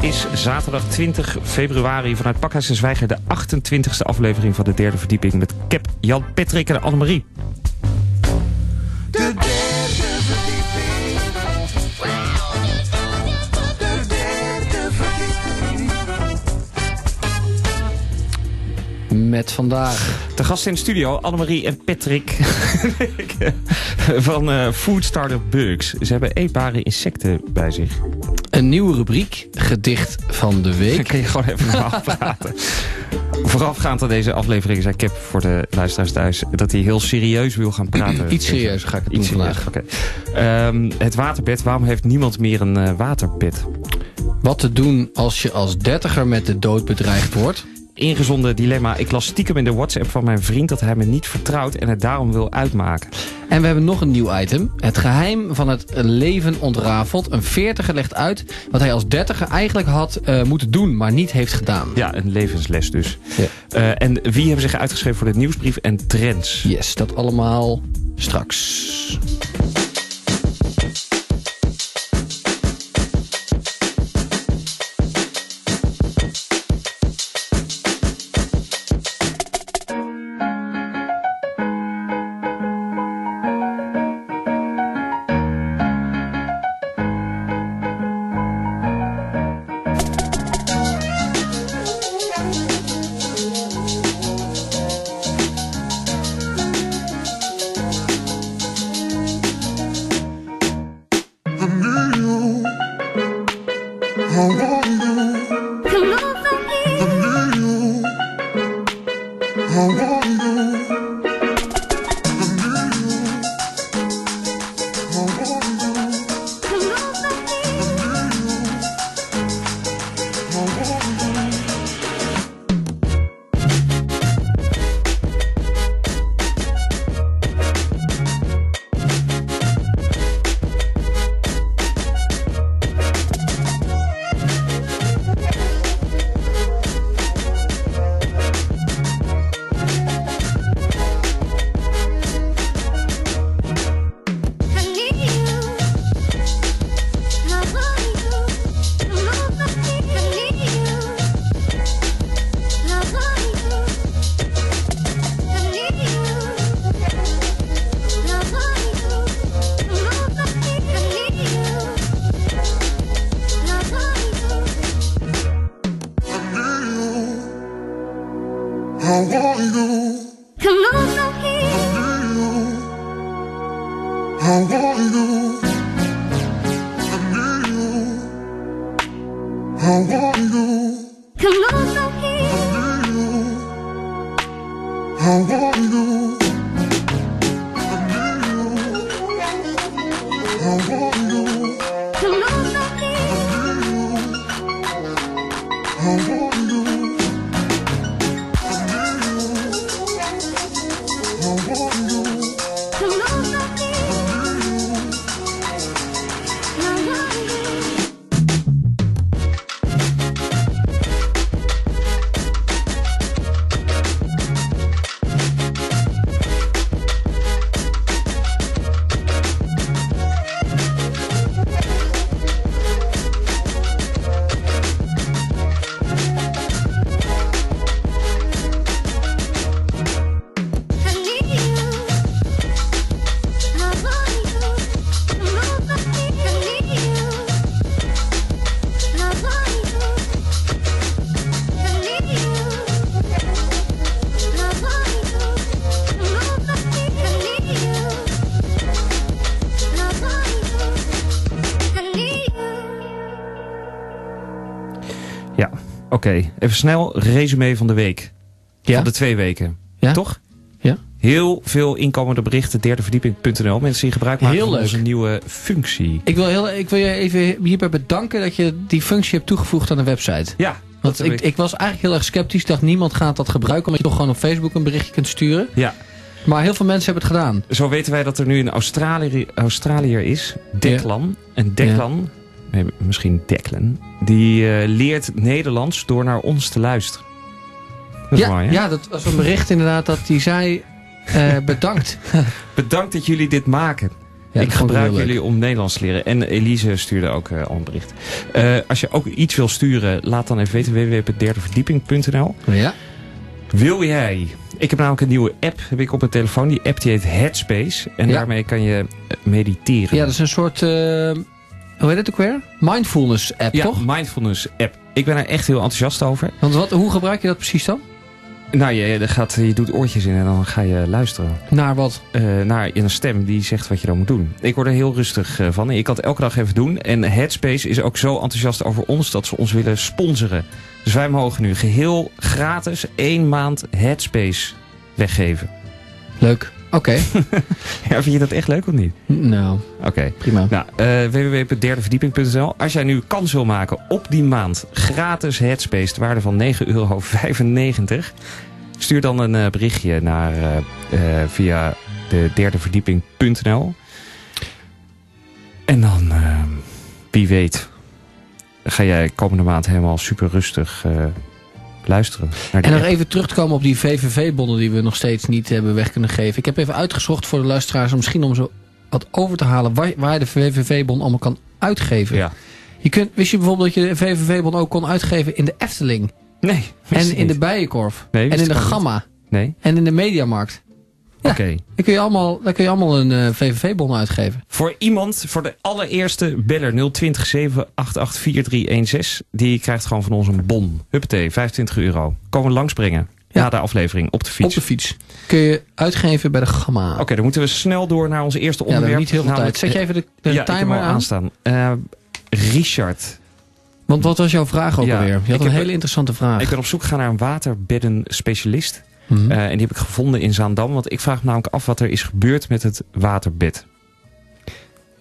is zaterdag 20 februari vanuit Pakhuis en Zwijger... de 28e aflevering van de derde verdieping... met Cap, Jan, Patrick en Annemarie. De derde verdieping. De derde verdieping. Met vandaag De gasten in de studio, Annemarie en Patrick van eh, Food Starter Bugs. Ze hebben eetbare insecten bij zich. een nieuwe rubriek, gedicht van de Dan week. kun je gewoon even normaal praten. Voorafgaand aan deze aflevering zei Cap voor de luisteraars thuis... dat hij heel serieus wil gaan praten. Iets serieuzer ga ik het doen serieus, vandaag. Ehm, het waterbed, waarom heeft niemand meer een eh, waterbed? Wat te doen als je als dertiger met de dood bedreigd wordt. Ingezonden dilemma. Ik las stiekem in de WhatsApp van mijn vriend dat hij me niet vertrouwt... en het daarom wil uitmaken. En we hebben nog een nieuw item. Het geheim van het leven ontrafeld. Een veertiger legt uit wat hij als dertiger eigenlijk had eh, moeten doen, maar niet heeft gedaan. Ja, een levensles dus. Ja. Eh, en wie hebben zich uitgeschreven voor de nieuwsbrief en trends? Yes, dat allemaal straks. home. Oké. Even snel resume van de week. Ja? Van de twee weken. Ja? Toch? Ja. Heel veel inkomende berichten, derdeverdieping.nl. Mensen die gebruik maken Heel van leuk. onze nieuwe functie. Ik wil, heel, ik wil je even hierbij bedanken dat je die functie hebt toegevoegd aan de website. Ja, Want ik, ik was eigenlijk heel erg sceptisch. Dacht, niemand gaat dat gebruiken. Omdat je toch gewoon op Facebook een berichtje kunt sturen. Ja, Maar heel veel mensen hebben het gedaan. Zo weten wij dat er nu een Australiër, Australiër is, Declan. En Declan, misschien Declan, die eh, leert Nederlands door naar ons te luisteren. Dat ja, mooi, ja, dat was een bericht inderdaad dat hij zei... eh, bedankt. Bedankt dat jullie dit maken. Ja, ik gebruik jullie om Nederlands te leren. En Elise stuurde ook eh, al een bericht. Als je ook iets wil sturen, laat dan even weten www.derdeverdieping.nl. Ja. Wil jij... Ik heb namelijk een nieuwe app heb ik op mijn telefoon. Die app die heet Headspace. En Ja. daarmee kan je mediteren. ja, dat is een soort... hoe heet het ook weer? Mindfulness app, Ja, toch? mindfulness app. Ik ben er echt heel enthousiast over. Want wat, hoe gebruik je dat precies dan? Nou, je, je gaat, je doet oortjes in en dan ga je luisteren. Naar wat? eh, naar een stem die zegt wat je dan moet doen. Ik word er heel rustig eh, van. Ik kan het elke dag even doen. En Headspace is ook zo enthousiast over ons dat ze ons willen sponsoren. Dus wij mogen nu geheel gratis één maand Headspace weggeven. Leuk. Oké. Ja, vind je dat echt leuk of niet? nou, Oké. prima. Nou, eh www.derdeverdieping.nl. Als jij nu kans wil maken op die maand gratis Headspace... de waarde van 9,95 euro... stuur dan een eh, berichtje naar, eh, via de derdeverdieping.nl. En dan, wie weet... ga jij komende maand helemaal super rustig luisteren. Naar En nog even terug te komen op die VVV-bonnen die we nog steeds niet hebben weg kunnen geven. Ik heb even uitgezocht voor de luisteraars, misschien om zo wat over te halen waar, waar je de VVV-bon allemaal kan uitgeven. Ja. Je kunt, wist je bijvoorbeeld dat je de VVV-bon ook kon uitgeven in de Efteling? Nee, En in de. Bijenkorf? Nee, en in de niet. Gamma? Nee? En in de Mediamarkt? Ja. Oké. Daar kun je allemaal, daar kun je allemaal een eh, VVV-bon uitgeven. Voor iemand, voor de allereerste beller 020 788 4316, die krijgt gewoon van ons een bon. Huppatee, 25 euro. Komen langsbrengen Ja. na de aflevering op de fiets. Op de fiets. Kun je uitgeven bij de Gamma. Oké, dan moeten we snel door naar ons eerste Ja, we onderwerp. hebben niet heel veel tijd. Zet je even de, de ja, timer aan? aanstaan. Eh, Richard, Want wat was jouw vraag ook Ja, alweer? Je had een heb- hele interessante vraag. ik ben op zoek gegaan naar een waterbeddenspecialist. Mhm. Eh, en die heb ik gevonden in Zaandam. Want ik vraag me namelijk af wat er is gebeurd met het waterbed.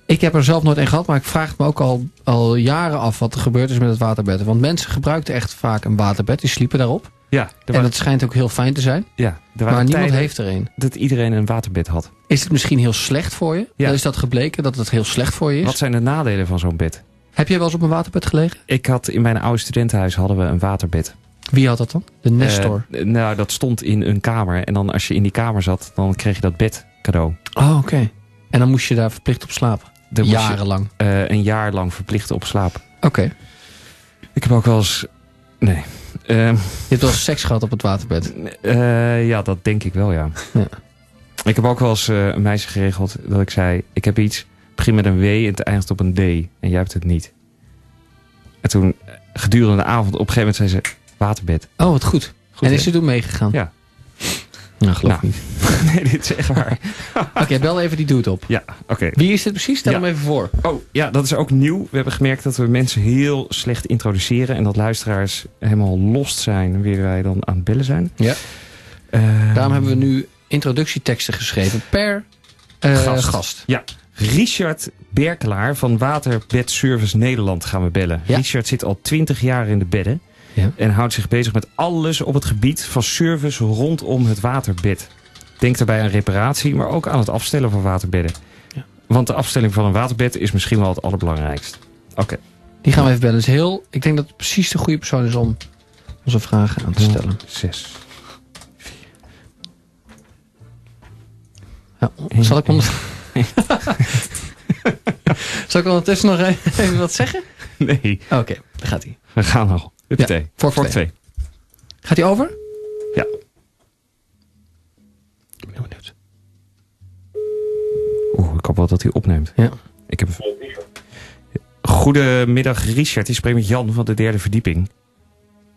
Ik heb er zelf nooit een gehad, maar ik vraag me ook al, al jaren af wat er gebeurd is met het waterbed. Want mensen gebruikten echt vaak een waterbed, die sliepen daarop. Ja, En het schijnt ook heel fijn te zijn, ja, maar niemand heeft er een. dat iedereen een waterbed had. Is het misschien heel slecht voor je? Ja. Is dat gebleken dat het heel slecht voor je is? Wat zijn de nadelen van zo'n bed? Heb jij wel eens op een waterbed gelegen? Ik had in mijn oude studentenhuis hadden we een waterbed. Wie had dat dan? De Nestor. Eh, nou, dat stond in een kamer. En dan als je in die kamer zat, dan kreeg je dat bed cadeau. oh, oké. En dan moest je daar verplicht op slapen? Je, Jarenlang. eh, een jaar lang verplicht op slapen. Oké. Ik heb ook wel eens... Nee. Ehm, Je hebt wel eens seks gehad op het waterbed. eh, ja, dat denk ik wel, ja. Ja. Ik heb ook wel eens een meisje geregeld dat ik zei... Ik heb iets, begin met een W en het eindigt op een D. En jij hebt het niet. En toen, gedurende de avond, op een gegeven moment zei ze... Waterbed. Oh, wat goed. Goed, en is ze toen meegegaan? Ja. Nou, geloof Nou. niet. nee, dit is echt waar. Oké, bel even die dude op. Ja, oké. Wie is dit precies? Stel Ja. hem even voor. Oh, ja, dat is ook nieuw. We hebben gemerkt dat we mensen heel slecht introduceren... en dat luisteraars helemaal lost zijn... wanneer wij dan aan het bellen zijn. Ja. Eh, Daarom hebben we nu introductieteksten geschreven per eh, Gast. gast. Ja, Richard Berkelaar van Waterbed Service Nederland gaan we bellen. Ja. Richard zit al 20 jaar in de bedden... Ja. en houdt zich bezig met alles op het gebied van service rondom het waterbed. Denk daarbij aan reparatie, maar ook aan het afstellen van waterbedden. Ja. Want de afstelling van een waterbed is misschien wel het allerbelangrijkst. Oké. Die gaan we even bellen. Is heel, ik denk dat het precies de goede persoon is om onze vragen aan te stellen. Zes. Ja, zal ik onder... zal ik ondertussen nog even wat zeggen? Nee, Oké, daar gaat hij. we gaan al. Huppatee. vork Vork twee. 2. Gaat hij over? Ja. Ik ben heel benieuwd. Oeh, ik hoop wel dat hij opneemt. Ja. Ik heb... Goedemiddag Richard, die spreekt met Jan van de derde verdieping.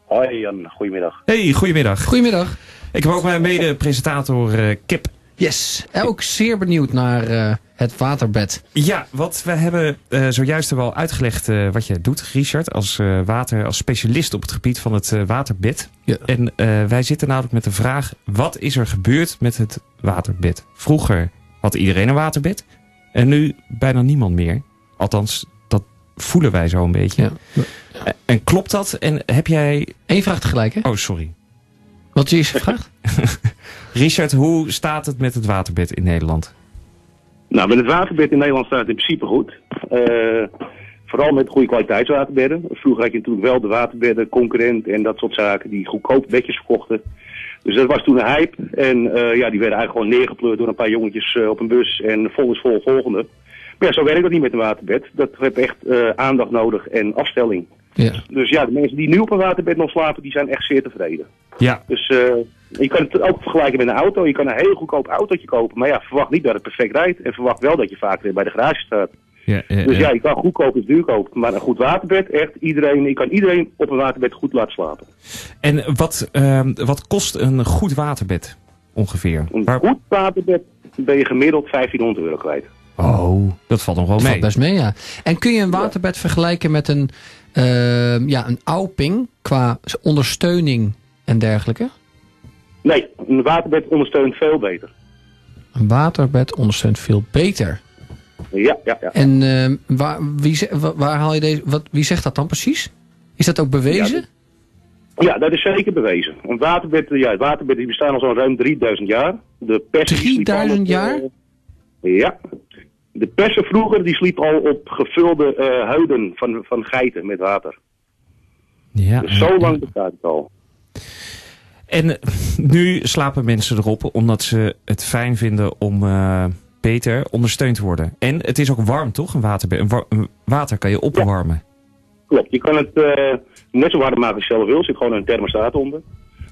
Hoi Jan, goedemiddag. Hey, goedemiddag. Goedemiddag. Ik heb ook mijn mede-presentator eh, Kip. Yes. Ook zeer benieuwd naar eh, het waterbed. Ja, wat we hebben eh, zojuist er wel uitgelegd eh, wat je doet, Richard, als eh, water, als specialist op het gebied van het eh, waterbed. Ja. En eh, wij zitten namelijk met de vraag: wat is er gebeurd met het waterbed? Vroeger had iedereen een waterbed en nu bijna niemand meer. Althans, dat voelen wij zo een beetje. Ja. En- En klopt dat? En heb jij. Eén vraag tegelijk, hè? Oh, sorry. Wat is je vraag? Richard, hoe staat het met het waterbed in Nederland? Nou, met het waterbed in Nederland staat het in principe goed. Eh, vooral met goede kwaliteitswaterbedden. Vroeger had je natuurlijk wel de waterbedden, concurrent en dat soort zaken die goedkoop bedjes verkochten. Dus dat was toen een hype. En eh, ja, die werden eigenlijk gewoon neergepleurd door een paar jongetjes eh, op een bus en vol is vol volgende. Maar ja, zo werkt dat niet met een waterbed. Dat heeft echt eh, aandacht nodig en afstelling. Ja. Dus ja, de mensen die nu op een waterbed nog slapen, die zijn echt zeer tevreden. Ja, Dus eh, je kan het ook vergelijken met een auto. Je kan een heel goedkoop autootje kopen. Maar ja, verwacht niet dat het perfect rijdt. En verwacht wel dat je vaak weer bij de garage staat. ja, ja, Dus ja. ja, je kan goedkoop en duur kopen. Maar een goed waterbed, echt iedereen. Je kan iedereen op een waterbed goed laten slapen. En wat, ehm, wat kost een goed waterbed ongeveer? Een Waar- goed waterbed ben je gemiddeld 1500 euro kwijt. Oh, dat valt nog wel Dat mee. valt best mee, ja. En kun je een waterbed vergelijken met een, ehm, ja, een Auping qua ondersteuning en dergelijke? Nee, een waterbed ondersteunt veel beter. Een waterbed ondersteunt veel beter. Ja, ja, ja. En ehm, waar, wie, waar haal je deze, wat, wie zegt dat dan precies? Is dat ook bewezen? Ja, dat is zeker bewezen. Een waterbed, ja, waterbed die bestaan al zo'n ruim 3000 jaar. De persen die sliepen 3000 al op, jaar? eh, ja. De persen vroeger die sliepen al op gevulde eh, huiden van, van geiten met water. Ja, Dus zo lang bestaat het al. En eh, nu slapen mensen erop omdat ze het fijn vinden om eh, beter ondersteund te worden. En het is ook warm, toch? Een waterbed. Een wa- een water kan je opwarmen. Klopt, je kan het net zo warm maken als je zelf wil. Er zit gewoon een thermostaat onder.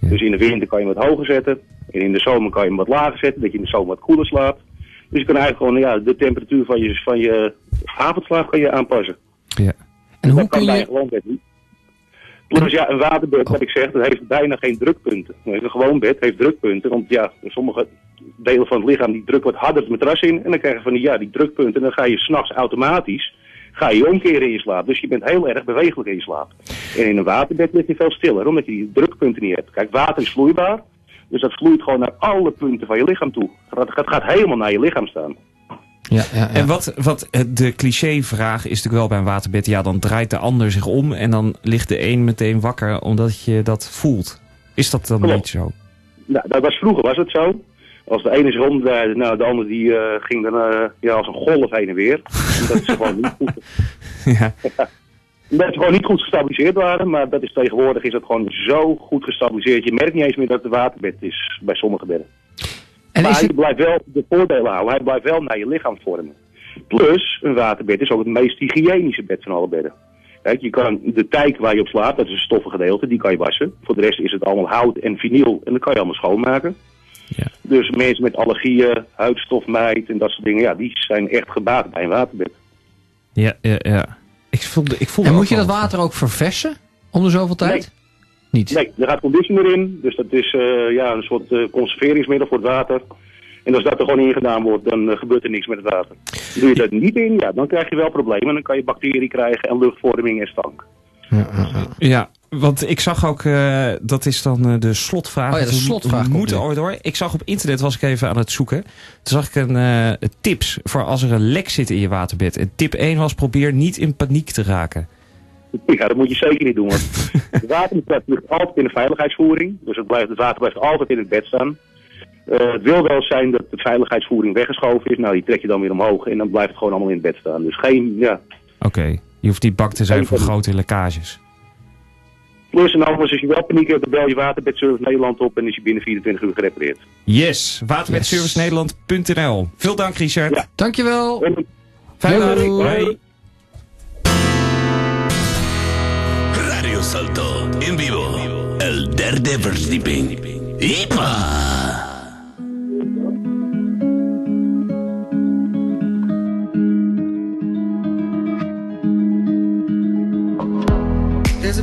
Ja. Dus in de winter kan je hem wat hoger zetten. En in de zomer kan je hem wat lager zetten, dat je in de zomer wat koeler slaapt. Dus je kan eigenlijk gewoon ja, de temperatuur van je, van je avondslaap kan je aanpassen. Ja. En hoe dat kan kun bij je... een gewoon bed niet. Plus ja, een waterbed, wat ik zeg, dat heeft bijna geen drukpunten. Een gewoon bed heeft drukpunten, want ja, sommige delen van het lichaam die drukken wat harder het matras in. En dan krijg je van die, ja, die drukpunten en dan ga je s'nachts automatisch ga je omkeren in je slaap. Dus je bent heel erg bewegelijk in je slaap. En in een waterbed lig je veel stiller, omdat je die drukpunten niet hebt. Kijk, water is vloeibaar, dus dat vloeit gewoon naar alle punten van je lichaam toe. Het gaat, gaat helemaal naar je lichaam staan. Ja, ja, ja. En wat, wat eh, de clichévraag is natuurlijk wel bij een waterbed. Ja, dan draait de ander zich om en dan ligt de een meteen wakker omdat je dat voelt. Is dat dan Klopt. niet zo? Nou, dat was vroeger was het zo. Als de ene zich omdraaide, nou, de ander die eh, ging dan eh, ja, als een golf heen en weer. Omdat ze gewoon niet goed, ja. ze gewoon niet goed gestabiliseerd waren. Maar dat is tegenwoordig is dat gewoon zo goed gestabiliseerd. Je merkt niet eens meer dat het waterbed is bij sommige bedden. en maar het, blijft wel de voordelen houden. Hij blijft wel naar je lichaam vormen. Plus, een waterbed is ook het meest hygiënische bed van alle bedden. Kijk, je kan de tijk waar je op slaapt, dat is een stoffen gedeelte, die kan je wassen. Voor de rest is het allemaal hout en vinyl en dat kan je allemaal schoonmaken. Ja. Dus mensen met allergieën, huidstofmijt en dat soort dingen, ja, die zijn echt gebaat bij een waterbed. Ja, ja, ja. Ik voelde, ik voelde en moet je dat water ook verversen om de zoveel tijd? Niet? Nee, er gaat conditioner in, dus dat is eh, ja, een soort eh, conserveringsmiddel voor het water. En als dat er gewoon in gedaan wordt, dan eh, gebeurt er niks met het water. Doe je dat niet in, ja, dan krijg je wel problemen. Dan kan je bacteriën krijgen en luchtvorming en stank. Ja, ja, ja. Ja, want ik zag ook, eh, dat is dan eh, de slotvraag. Oh ja, de We slotvraag komt moeten ooit door. Ik zag op internet, was ik even aan het zoeken. Toen zag ik een eh, tips voor als er een lek zit in je waterbed. En tip 1 was, probeer niet in paniek te raken. Ja, dat moet je zeker niet doen. Want het water ligt altijd in de veiligheidsvoering. Dus het, blijft, het water blijft altijd in het bed staan. Eh, het wil wel zijn dat de veiligheidsvoering weggeschoven is. Nou, die trek je dan weer omhoog en dan blijft het gewoon allemaal in het bed staan. Dus geen, ja. Oké, je hoeft niet bang te zijn Geen voor paniek. grote lekkages. Plus en anders, als je wel paniek hebt, dan bel je waterbedservice Nederland op en is je binnen 24 uur gerepareerd. Yes, waterbedservicenederland.nl. Veel dank Richard. Ja. Dankjewel. En Fijne dag. Radio Salto en vivo. El derde verdieping. ¡Ipa!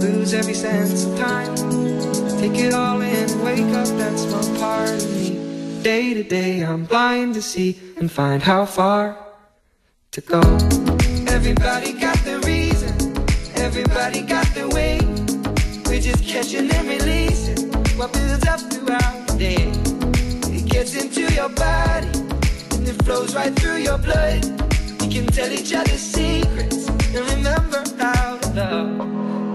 lose every sense of time. Take it all in and wake up that small part of me. Day to day, I'm blind to see and find how far to go. Everybody got the reason, everybody got the way. We're just catching and releasing what builds up throughout the day. It gets into your body and it flows right through your blood. We can tell each other secrets and remember how to love.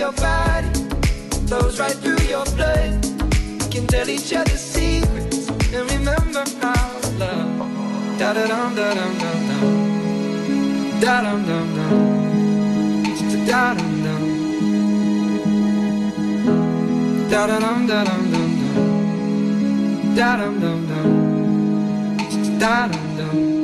your body, flows right through your blood. We can tell each other secrets and remember how love. Da da dum da dum dum dum. Da dum dum dum. Da dum dum. Da da dum da dum dum dum. Da dum dum dum. Da dum dum.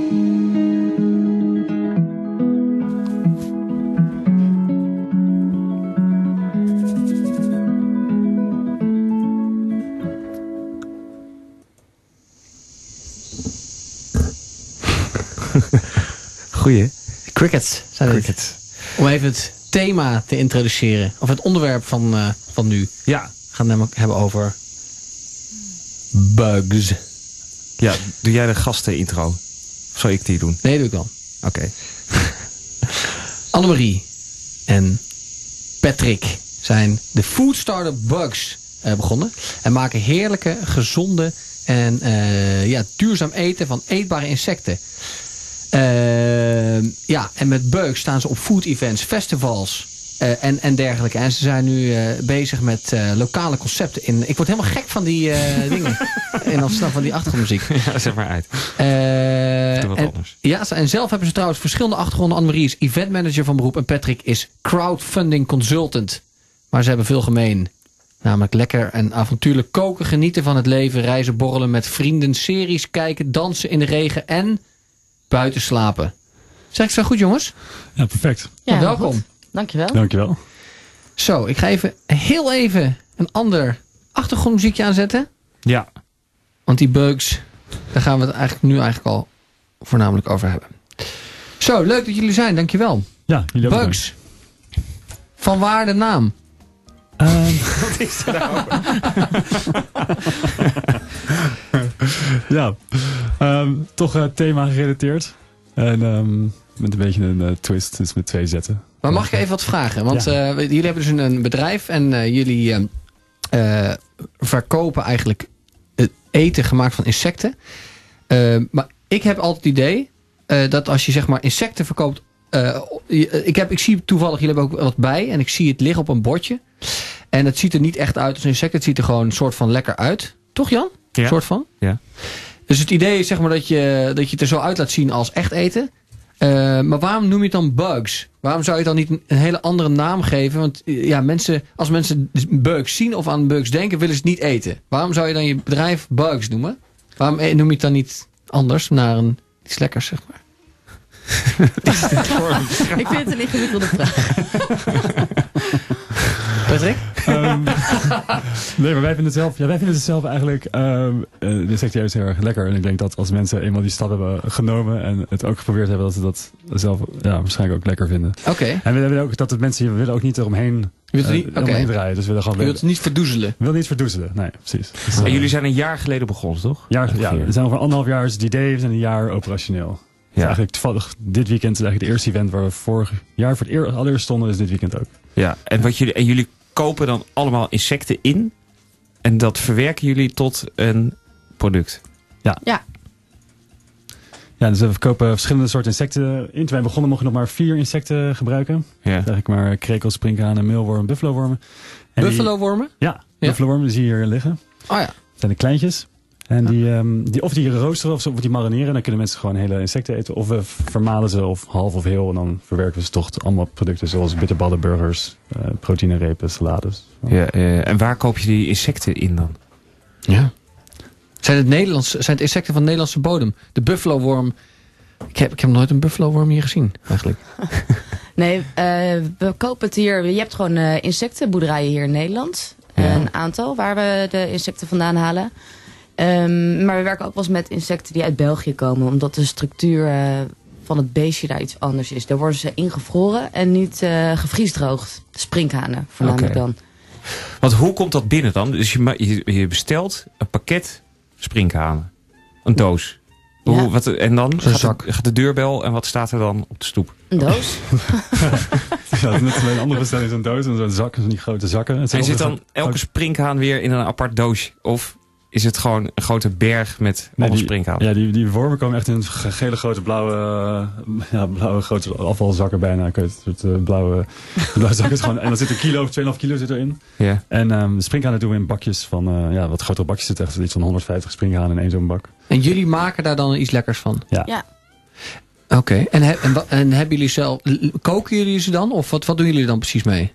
Goeie. Crickets zijn het. Cricket. Om even het thema te introduceren. Of het onderwerp van, eh, van nu. Ja. We gaan het namelijk hebben over bugs. ja, doe jij de gastenintro? Of zal ik die doen? Nee, doe ik dan. Oké. Annemarie en Patrick zijn de Food Starter Bugs eh, begonnen. En maken heerlijke, gezonde en eh, ja, duurzaam eten van eetbare insecten. Eh, ja, en met bugs staan ze op food events, festivals eh, en, en dergelijke. En ze zijn nu eh, bezig met eh, lokale concepten. In, ik word helemaal gek van die dingen. En dan van die achtergrondmuziek. Ja, zeg maar uit. Doe wat en, anders. Ja, en zelf hebben ze trouwens verschillende achtergronden. Annemarie is event manager van beroep en Patrick is crowdfunding consultant. Maar ze hebben veel gemeen. Namelijk lekker en avontuurlijk koken, genieten van het leven, reizen, borrelen met vrienden, series kijken, dansen in de regen en buiten slapen. Zeg ik zo goed, jongens? Ja, perfect. Ja, welkom. goed. Dankjewel. Dankjewel. Zo, ik ga even heel even een ander achtergrondmuziekje aanzetten. Ja. Want die bugs, daar gaan we het eigenlijk nu eigenlijk al voornamelijk over hebben. Zo, leuk dat jullie zijn, dankjewel. Ja, jullie ook Bugs. Van waar de naam? Ehm, Wat is er nou? ja, Ehm, toch eh, thema gerelateerd. En ehm, met een beetje een eh, twist, dus met twee zetten. Maar mag ik even wat vragen? Want Ja. eh, jullie hebben dus een, een bedrijf en eh, jullie eh, eh, verkopen eigenlijk het eten gemaakt van insecten. Maar ik heb altijd het idee eh, dat als je zeg maar insecten verkoopt. eh, ik, heb, ik zie toevallig, jullie hebben ook wat bij en ik zie het liggen op een bordje. En het ziet er niet echt uit als een insect. Het ziet er gewoon een soort van lekker uit. Toch Jan? Ja. Een soort van? Ja. Dus het idee is zeg maar dat je, dat je het er zo uit laat zien als echt eten. Eh, maar waarom noem je het dan bugs? Waarom zou je dan niet een, hele andere naam geven? Want eh, ja, mensen, als mensen bugs zien of aan bugs denken, willen ze het niet eten. Waarom zou je dan je bedrijf bugs noemen? Waarom eh, noem je het dan niet anders naar een iets lekkers, zeg maar? Ik vind het een ingewikkelde vraag. Patrick? Ehm, nee, maar wij vinden het zelf, ja, wij vinden het zelf eigenlijk ehm eh, de juist heel erg lekker. En ik denk dat als mensen eenmaal die stap hebben genomen en het ook geprobeerd hebben, dat ze dat zelf ja, waarschijnlijk ook lekker vinden. Oké. En we willen ook dat de mensen we willen ook niet eromheen, wilt eh, niet- eromheen draaien. Dus we willen gewoon Je wilt het niet verdoezelen. willen niet verdoezelen. Nee, precies. Dus, En eh, jullie zijn een jaar geleden begonnen, toch? jaar, ja, we zijn over anderhalf jaar is het idee, we zijn een jaar operationeel. Het is Ja. Eigenlijk toevallig, dit weekend is eigenlijk het eerste event waar we vorig jaar voor het eer, allereerst stonden, is dit weekend ook. Ja, en, wat jullie, en jullie kopen dan allemaal insecten in. En dat verwerken jullie tot een product. Ja, dus we verkopen verschillende soorten insecten in. Toen wij begonnen mochten we nog maar vier insecten gebruiken. Ja. Eigenlijk maar krekels, sprinkhanen, meelworm, buffalowormen. En die- Buffalo-wormen? ja, Ja. buffalowormen die zie je hier liggen. Oh ja. Dat zijn de kleintjes. En die, ehm, die, of die roosteren of, zo, of die marineren. Dan kunnen mensen gewoon hele insecten eten. Of we vermalen ze of half of heel. En dan verwerken we ze toch allemaal producten zoals bitterballen, burgers, eh proteïnerepen, salades. Ja, eh, en waar koop je die insecten in dan? Ja. Zijn het, Nederlands, zijn het insecten van Nederlandse bodem? De buffalo-worm. Ik heb, ik heb nog nooit een buffalo-worm hier gezien, eigenlijk. Nee, eh, we kopen het hier. Je hebt gewoon eh, insectenboerderijen hier in Nederland. Ja. Een aantal waar we de insecten vandaan halen. Ehm, maar we werken ook wel eens met insecten die uit België komen. Omdat de structuur eh, van het beestje daar iets anders is. Daar worden ze ingevroren en niet eh gevriesdroogd. Sprinkhanen voornamelijk Oké. dan. Want hoe komt dat binnen dan? Dus je, ma- je, je bestelt een pakket sprinkhanen. Een doos. Ja. Hoe, wat, en dan gaat, de- zak. gaat de deurbel en wat staat er dan op de stoep? Een doos? Ja, dat is net een andere bestelling zo'n doos. En zo'n zak, zo'n die grote zakken. En zit dan elke sprinkhaan weer in een apart doosje? Of is het gewoon een grote berg met Nee, allemaal sprinkhanen? Ja, die, die wormen komen echt in ge- gele grote blauwe, eh, ja, blauwe grote afvalzakken bijna. Ik weet het, soort, eh, blauwe, blauwe zakken. is gewoon, en dan zit een kilo of 2,5 kilo zit erin. Ja. En ehm de sprinkhanen doen we in bakjes van, eh, ja, wat grotere bakjes zitten echt iets van 150 sprinkhanen in één zo'n bak. En jullie maken daar dan iets lekkers van? Ja. Ja. Oké. En, he- en, en hebben jullie zelf... Koken jullie ze dan? Of wat, wat doen jullie dan precies mee?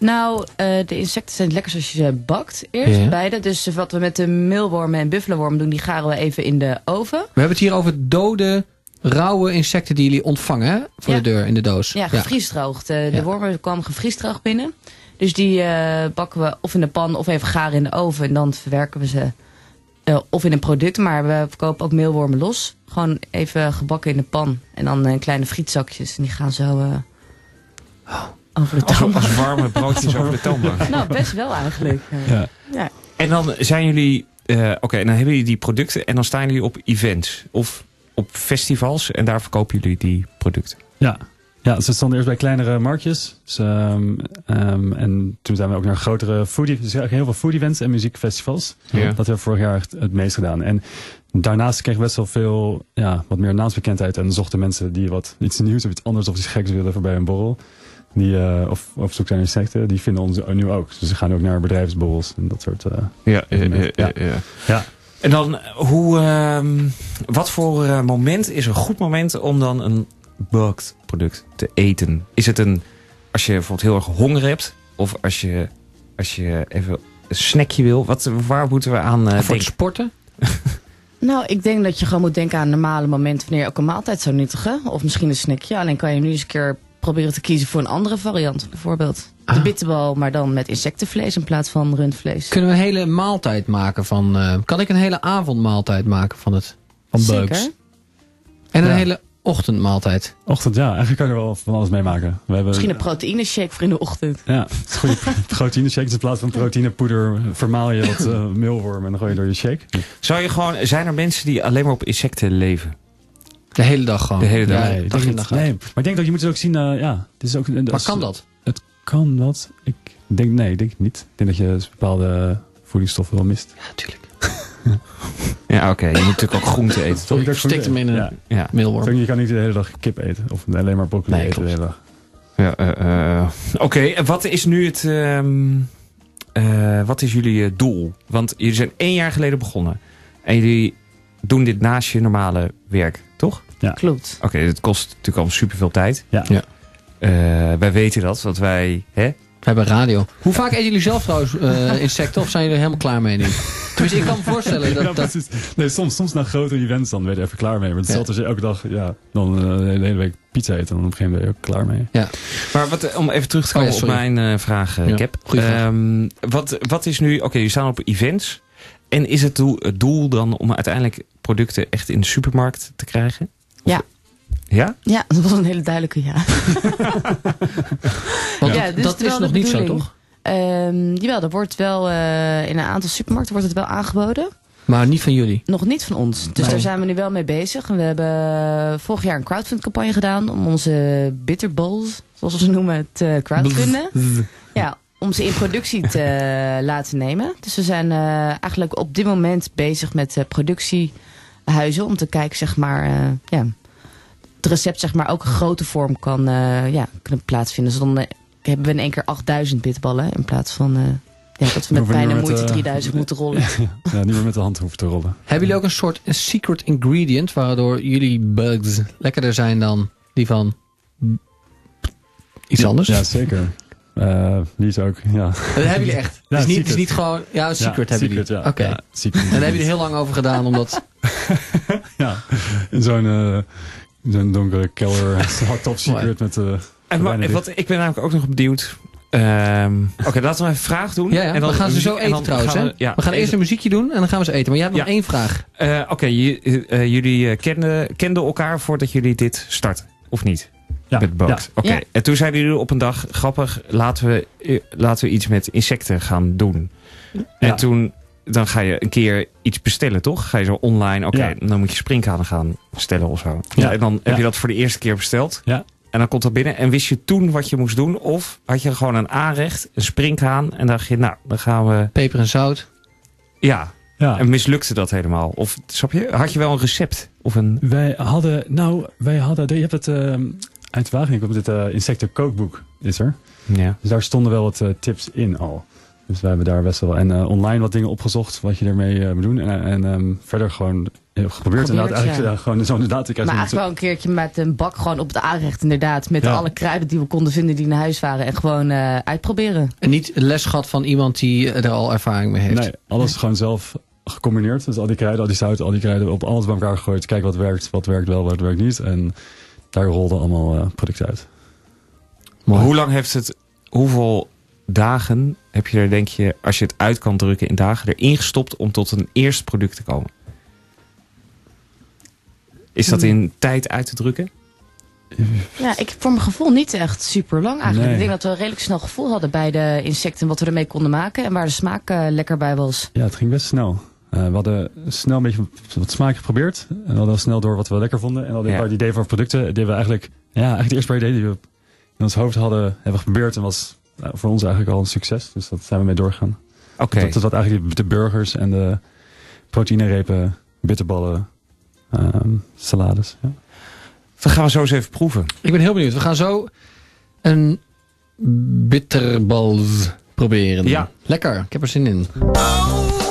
Nou, eh, de insecten zijn het lekkerst als je ze bakt eerst. Ja. Beide. Dus wat we met de meelwormen en buffalowormen doen, die garen we even in de oven. We hebben het hier over dode, rauwe insecten die jullie ontvangen hè? voor Ja. de deur in de doos. Ja, gevriesdroogd. Eh, de Ja. wormen kwamen gevriesdroogd binnen. Dus die eh, bakken we of in de pan of even garen in de oven. En dan verwerken we ze of in een product. Maar we verkopen ook meelwormen los. Gewoon even gebakken in de pan. En dan in kleine frietzakjes. En die gaan zo eh, over de Als, toonbank. als warme broodjes over de toonbank. Nou, best wel eigenlijk. Ja. ja. En dan zijn jullie... eh, Oké, dan hebben jullie die producten en dan staan jullie op events. Of op festivals en daar verkopen jullie die producten. Ja. Ja, ze stonden eerst bij kleinere marktjes. Dus, ehm, ehm, en toen zijn we ook naar grotere food, dus eigenlijk heel veel food events en muziekfestivals. Ja. Dat hebben we vorig jaar het meest gedaan. En daarnaast kregen we best wel veel, ja, wat meer naamsbekendheid. En zochten mensen die wat iets nieuws of iets anders of iets geks willen voorbij een borrel. Die, eh, of op zoek zijn naar insecten, die vinden ons nu ook. Dus ze gaan ook naar bedrijfsborrels en dat soort. eh, Ja, eh, ja, ja. En dan, eh, hoe, ehm, wat voor eh, moment is een goed moment om dan een bulk product te eten? Is het een, als je bijvoorbeeld heel erg honger hebt, of als je, als je even een snackje wil, wat, waar moeten we aan eh, voor het denken? sporten? Nou, ik denk dat je gewoon moet denken aan normale momenten wanneer je ook een maaltijd zou nuttigen. Of misschien een snackje. Alleen kan je nu eens een keer proberen te kiezen voor een andere variant. Bijvoorbeeld de Ah. bitterbal, maar dan met insectenvlees in plaats van rundvlees. Kunnen we een hele maaltijd maken van... eh, kan ik een hele avondmaaltijd maken van het van bugs? Zeker. En een Ja. hele ochtendmaaltijd? Ochtend, ja, eigenlijk kan je er wel van alles mee maken. We hebben, Misschien een proteïne shake voor in de ochtend. Ja, het is goede proteïne shake. Dus in plaats van proteïnepoeder vermaal je wat eh meelworm en dan gooi je door je shake. Zou je gewoon, zijn er mensen die alleen maar op insecten leven? De hele dag gewoon? De hele dag. Ja, nee, ik dag in dag uit. nee, maar ik denk dat je moet het ook zien, eh, ja. Het is ook, Maar kan dat? Het kan dat. Ik denk, nee, ik denk het niet. Ik denk dat je dus bepaalde voedingsstoffen wel mist. Ja, natuurlijk. Ja, oké. Je moet natuurlijk ook groente eten, toch? Stikt hem in een Ja. Ja. meelworm. Je kan niet de hele dag kip eten. Of alleen maar broccoli Nee, eten de klopt. hele dag. Ja, eh, eh, Oké, en wat is nu het... ehm, eh, wat is jullie doel? Want jullie zijn één jaar geleden begonnen. En jullie doen dit naast je normale werk, toch? Klopt. Oké, het kost natuurlijk al superveel tijd. Ja. Ja. Eh, wij weten dat, want wij... Hè? We hebben radio. Hoe vaak eten jullie zelf trouwens eh, insecten? Of zijn jullie er helemaal klaar mee nu? Tenminste, ik kan me voorstellen Ja, dat... dat. Nee, soms, soms na grote events dan ben je er even klaar mee. Maar hetzelfde als je elke dag ja, dan eh, de hele week pizza eten. Dan op een gegeven moment ben je ook klaar mee. Maar wat, om even terug te Oh komen ja, op mijn eh, vraag, Ja, Cap. Ehm, wat, wat is nu... Oké, jullie staan op events. En is het doel, het doel dan om uiteindelijk producten echt in de supermarkt te krijgen? Of- Ja. Ja? Ja, dat was een hele duidelijke ja. Want Ja, dus dat wel is nog niet zo, toch? Ehm, jawel, er wordt wel eh, in een aantal supermarkten wordt het wel aangeboden. Maar niet van jullie. Nog niet van ons. Dus Nee. daar zijn we nu wel mee bezig. En we hebben vorig jaar een crowdfund campagne gedaan om onze bitter bowls, zoals we ze noemen, te crowdfunden. Ja, om ze in productie te laten nemen. Dus we zijn eh, eigenlijk op dit moment bezig met eh, productiehuizen om te kijken, zeg maar, eh, ja, het recept zeg maar ook een grote vorm kan eh, ja, kunnen plaatsvinden. Dus dan hebben we in één keer 8000 bitballen in plaats van eh, ja, dat we met pijn en moeite eh, 3000 moeten rollen. Ja, niet meer met de hand hoeven te rollen. Hebben jullie ook een soort een secret ingredient waardoor jullie bugs lekkerder zijn dan die van iets anders? Ja, zeker. Eh, die is ook, ja. Dat hebben jullie echt. Ja, het, is niet, het is secret. niet gewoon... Ja, een secret ja, hebben jullie. Ja, Oké. ja, secret. En daar hebben jullie heel lang over gedaan, omdat... Ja, in zo'n eh, zo'n donkere kelder. top secret met... eh En, en wat, ik ben namelijk ook nog benieuwd. Ehm, Oké, laten we even een vraag doen. Ja, ja. En dan we gaan ze zo en eten dan trouwens. gaan we- ja, we gaan eerst een muziekje doen en dan gaan we ze eten. Maar jij hebt nog Ja. één vraag. Eh, Oké, jullie eh, kenden, kenden elkaar voordat jullie dit starten, of niet? Ja, Met boot. ja. Oké. Ja. En toen zeiden jullie op een dag, grappig, laten we, eh, laten we iets met insecten gaan doen. En Ja. toen, dan ga je een keer iets bestellen, toch? Ga je zo online, oké, Ja. dan moet je springkanen gaan bestellen of zo. Ja. En dan heb Ja. je dat voor de eerste keer besteld. Ja. En dan komt dat binnen. En wist je toen wat je moest doen? Of had je gewoon een aanrecht, een springkaan. En dacht je, nou, dan gaan we... Peper en zout. Ja, Ja. en mislukte dat helemaal? Of, snap je? Had je wel een recept? Of een... Wij hadden, nou, wij hadden, je hebt het ehm, uit Wageningen, komt dit eh insecten kookboek, is er. Ja. Dus daar stonden wel wat eh, tips in al. Dus wij hebben daar best wel, en eh, online wat dingen opgezocht, wat je ermee eh, moet doen. En, en ehm, verder gewoon geprobeerd, inderdaad, eigenlijk ja. ja, gewoon zo inderdaad. Ik Maar eigenlijk wel een keertje met een bak gewoon op het aanrecht inderdaad. Met Ja. alle kruiden die we konden vinden die in huis waren. En gewoon eh, uitproberen. En niet les gehad van iemand die er al ervaring mee heeft. Nee, alles gewoon zelf gecombineerd. Dus al die kruiden, al die zout, al die kruiden op alles bij elkaar gegooid. Kijk wat werkt, wat werkt wel, wat werkt niet. En daar rolden allemaal eh, producten uit. Mooi. Hoe lang heeft het, hoeveel dagen heb je er, denk je, als je het uit kan drukken in dagen, erin gestopt om tot een eerste product te komen? Is dat Hmm. in tijd uit te drukken? Ja, ik voor mijn gevoel niet echt super lang eigenlijk. Nee. Ik denk dat we een redelijk snel gevoel hadden bij de insecten wat we ermee konden maken. En waar de smaak eh, lekker bij was. Ja, het ging best snel. Eh, we hadden snel een beetje wat smaak geprobeerd. En we hadden snel door wat we lekker vonden. En al die Ja. paar ideeën voor producten, deden we eigenlijk... Ja, eigenlijk de eerste paar ideeën die we in ons hoofd hadden, hebben we geprobeerd. En was nou, voor ons eigenlijk al een succes. Dus dat zijn we mee doorgegaan. Oké. Dat, dat wat eigenlijk de burgers en de proteïnerepen, bitterballen, ehm, salades. Ja. Dan gaan we zo eens even proeven. Ik ben heel benieuwd. We gaan zo een bitterbals proberen. Ja. Lekker. Ik heb er zin in. I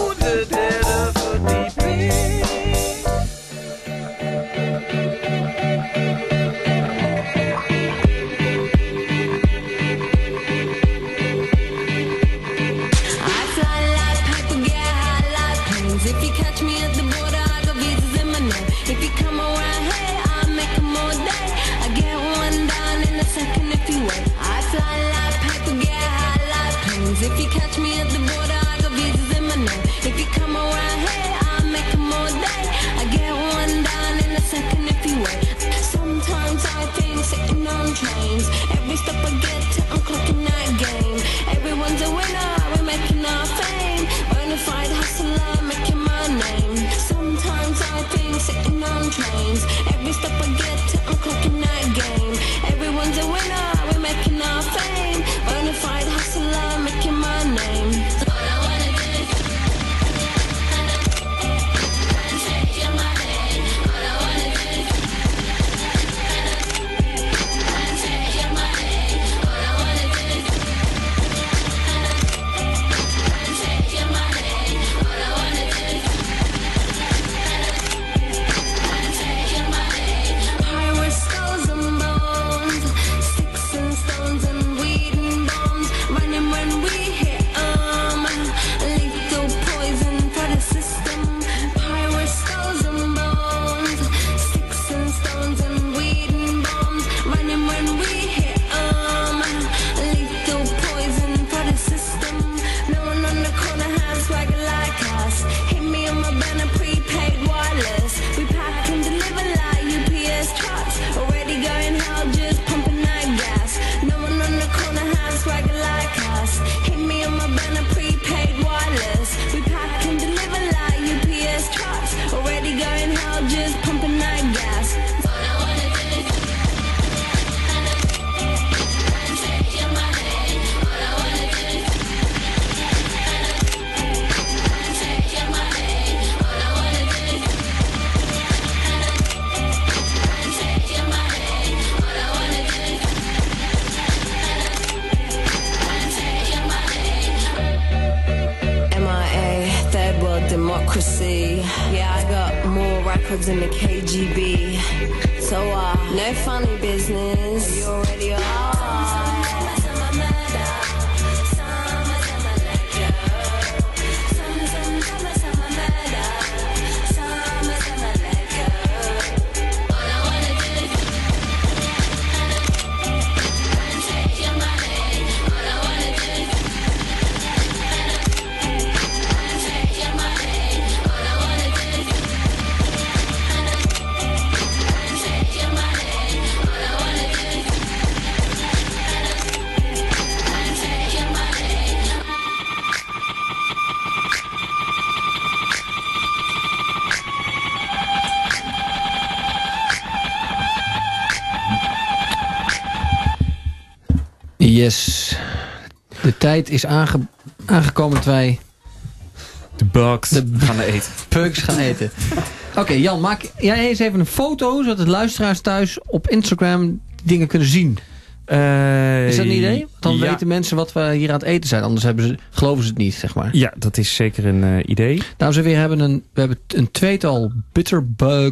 Yes. De tijd is aange- aangekomen dat wij De bugs De gaan eten. pugs gaan eten. Oké, Jan, maak jij eens even een foto... zodat de luisteraars thuis op Instagram dingen kunnen zien. Is dat een idee? Dan ja. weten mensen wat we hier aan het eten zijn. Anders hebben ze, geloven ze het niet, zeg maar. Ja, dat is zeker een eh, idee. Dames en heren, hebben een, we hebben een tweetal bitterbug,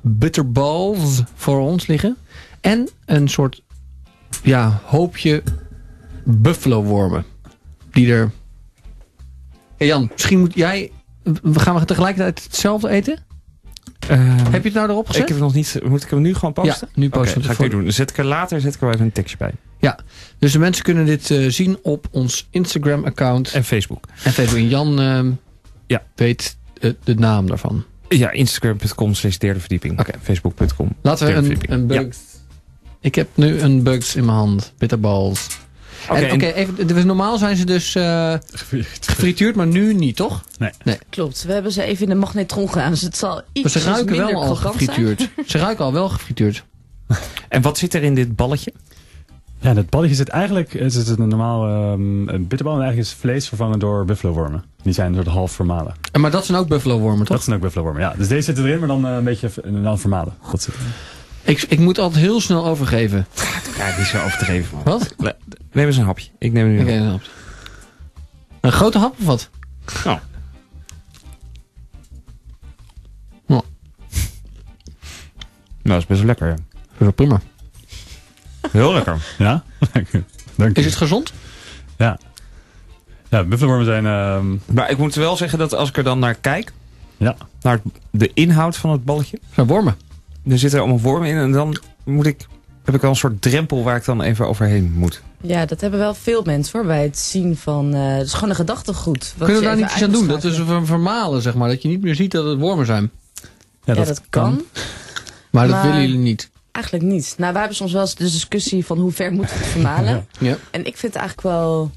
bitterballs voor ons liggen. En een soort ja, hoopje buffalo-wormen. Die er... Hey Jan, misschien moet jij... we Gaan we tegelijkertijd hetzelfde eten? Heb je het nou erop gezet? Ik heb het nog niet. Moet ik hem nu gewoon posten? Ja, nu posten Oké, we ga ik nu doen. Dan zet ik er later zet ik er wel even een tekstje bij. Ja, dus de mensen kunnen dit eh, zien op ons Instagram-account. En Facebook. En Facebook. En Jan ehm, Ja. weet eh, de naam daarvan. Ja, instagram.com slash derde verdieping. Oké. Facebook.com. Laten we een, een. Ik heb nu een bugs in mijn hand. Bitterballs. Oké, En, Oké, en- even, dus normaal zijn ze dus eh, gefrituurd, maar nu niet, toch? Klopt, we hebben ze even in de magnetron gedaan, dus het zal Maar iets ze ruiken minder wel al zijn. gefrituurd. Ze ruiken al wel gefrituurd. En wat zit er in dit balletje? Ja, in het balletje zit eigenlijk is het een normaal ehm, een bitterbal. En eigenlijk is vlees vervangen door buffalo-wormen. Die zijn een soort half vermalen. En, maar dat zijn ook buffalo-wormen, toch? Dat zijn ook buffalo-wormen, ja. Dus deze zitten erin, maar dan eh, een beetje dan vermalen. Dat zit erin. Ik, ik moet altijd heel snel overgeven. Ja, die is zo overdreven, man. Wat? Neem eens een hapje. Ik neem nu Oké, een dan hap. Een grote hap of wat? Oh. Oh. Nou, dat is best wel lekker. ja. Dat is wel prima. Heel lekker. Ja? Dank je. Is het gezond? Ja. Ja, buffalo-wormen zijn... ehm, Maar ik moet wel zeggen dat als ik er dan naar kijk, ja. naar de inhoud van het balletje, zijn wormen. Dan zitten er allemaal wormen in en dan moet ik, heb ik al een soort drempel waar ik dan even overheen moet. Ja, dat hebben wel veel mensen hoor, bij het zien van... eh het is gewoon een gedachtegoed. wat Kunnen we daar niet iets aan doen? Dat is een vermalen, zeg maar. Dat je niet meer ziet dat het wormen zijn. Ja, dat kan. Maar dat Maar- willen jullie niet. Eigenlijk niet. Nou, wij hebben soms wel eens de discussie van hoe ver moet het vermalen. Ja. En ik vind het eigenlijk wel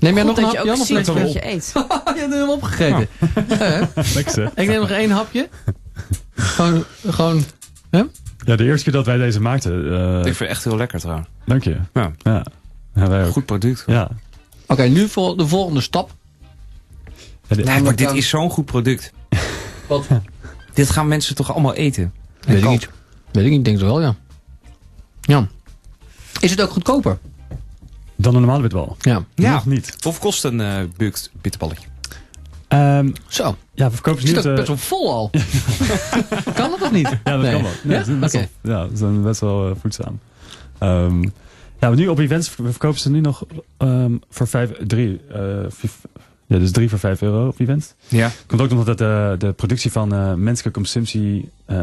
Neem jij nog een dat je hapje, ziet wat je eet. je hebt hem opgegeten. Ja, zeg. Ik neem nog één hapje. Gewoon, gewoon... Ja, de eerste keer dat wij deze maakten... eh, Ik vind het echt heel lekker trouwens. dank je. Ja. Ja. ja wij ook. Goed product. Ja. Oké, nu vol, de volgende stap. Ja, de- Nee, maar dit is zo'n goed product. Wat? Dit gaan mensen toch allemaal eten? Weet ik niet. Weet ik niet, ik denk het wel, ja. Ja. Is het ook goedkoper? Dan een normale bitbal. Ja. Ja. Nog niet. Of kost een eh bukt bitterballetje? Ehm, Zo. ja, we verkopen ze Het niet... ook eh, best wel vol al. kan dat of niet? Ja, dat Nee. kan wel. Ja, Ja? best Oké. wel, ja, ze zijn best wel eh, voedzaam. Ehm, ja, maar nu op events ver- verkopen ze nu nog ehm, voor vijf, drie, eh, vijf- ja, dus drie voor vijf euro op events. Ja. Komt ook nog dat de, de productie van eh, menselijke consumptie eh,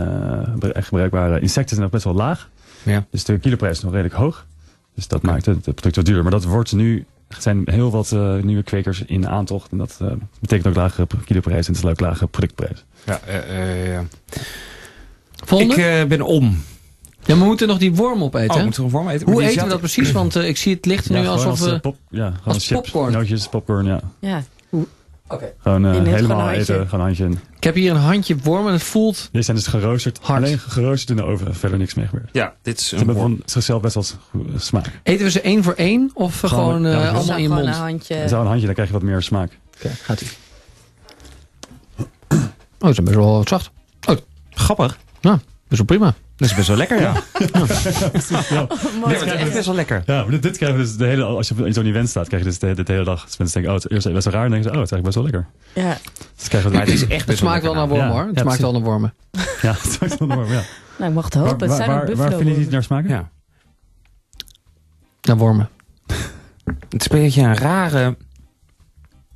bre- gebruikbare insecten zijn nog best wel laag. Ja. Dus de kiloprijs is nog redelijk hoog. Dus dat maakt het, het product wat duurder. Maar dat wordt nu, er zijn heel wat eh, nieuwe kwekers in aantocht. En dat eh, betekent ook lagere kiloprijs en het is ook lagere productprijs. Ja, eh, ja. Volgende? Ik eh, ben om. Ja, maar we moeten nog die worm opeten. Oh, hè? moeten we een vorm eten? Hoe eten we dat precies? Want eh, ik zie het licht nu alsof als, we... eh, pop, ja, gewoon als chips, popcorn. nootjes, popcorn, ja. Ja, Gewoon eh, helemaal eten, gewoon een handje. in. Ik heb hier een handje worm en het voelt... Deze zijn dus geroosterd. Hard. Alleen geroosterd in de oven. Verder niks mee gebeurd. Ja, dit is Ze een hebben worm. van zichzelf best wel goede smaak. Eten we ze één voor één? Of eh, Gewoon, gewoon, eh, ja, allemaal in je gewoon mond? een handje. En zo een handje, dan krijg je wat meer smaak. Oké, gaat ie. Oh, ze zijn best wel zacht. Grappig. Best wel prima. Dat is best wel lekker, ja. Ja. Nee, maar het is echt best wel lekker. Ja, maar dit, dit krijg je dus de hele, als je op zo'n event staat, krijg je dus de, de, hele dag. Dus mensen denken, oh, het is best wel raar. En denken ze, oh, het is eigenlijk best wel lekker. Ja. Dus krijgen we Maar het is echt Het smaakt wel naar wormen Ja. hoor. Het Ja, smaakt wel naar wormen. Ja, het smaakt wel warm, ja. Nou, ik mag het hopen. Het waar, zijn ook waar, waar je die naar smaken? Ja. Naar wormen. Het is een beetje een rare...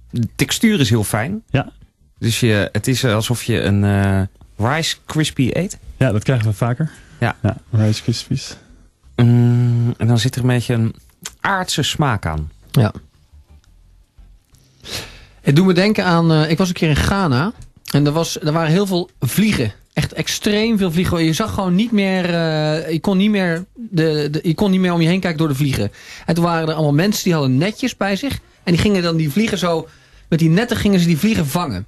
De textuur is heel fijn. Ja. Dus je, het is alsof je een eh, Rice Crispy eet. Ja, dat krijgen we vaker. Ja. ja Rice Krispies. Mm, en dan zit er een beetje een aardse smaak aan. Ja. Het doet me denken aan... eh, ik was een keer in Ghana. En er, was, er waren heel veel vliegen. Echt extreem veel vliegen. Je zag gewoon niet meer... eh, je, kon niet meer de, de, je kon niet meer om je heen kijken door de vliegen. En toen waren er allemaal mensen die hadden netjes bij zich. En die gingen dan die vliegen zo... Met die netten gingen ze die vliegen vangen.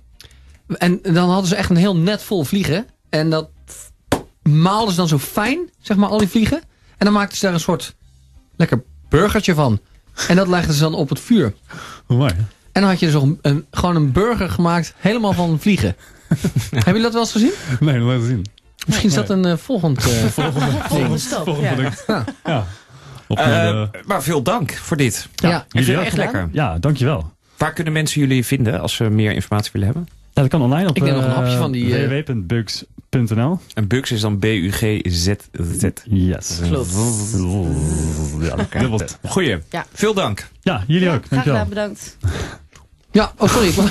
En dan hadden ze echt een heel net vol vliegen. En dat maalden ze dan zo fijn, zeg maar, al die vliegen. En dan maakten ze daar een soort lekker burgertje van. En dat legden ze dan op het vuur. Hoe mooi. En dan had je dus een, een, gewoon een burger gemaakt, helemaal van vliegen. Hebben jullie dat wel eens gezien? Nee, nog nooit gezien. Misschien is dat een eh, volgend eh, Volgende stap. Volgende ja. product. Ja. Ja. Op Eh, de- maar veel dank voor dit. Ja, Ik vind jullie het echt lekker. ja, dankjewel. Waar kunnen mensen jullie vinden als ze meer informatie willen hebben? Ja, dat kan online op Ik neem nog een hapje van die, eh, www.bugs.nl. En Bugs is dan B-U-G-Z-Z. Yes. Klopt. Ja, dubbel. Goeie. Ja. Veel dank. ja, jullie ook. Graag gedaan, bedankt. Ja, oh sorry. ik was,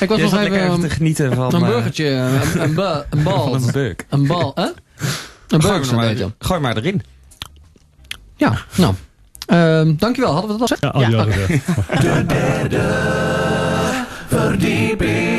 ik was Jij nog even even te um, genieten van, een eh, burgertje, een, een, ba- een bal. een bug. Een bal, hè? Een Gooi burger, maar, gooi maar erin. Ja, nou. Ehm, dankjewel, hadden we dat al gezegd? Ja, al die Ja. al gezegd. Here's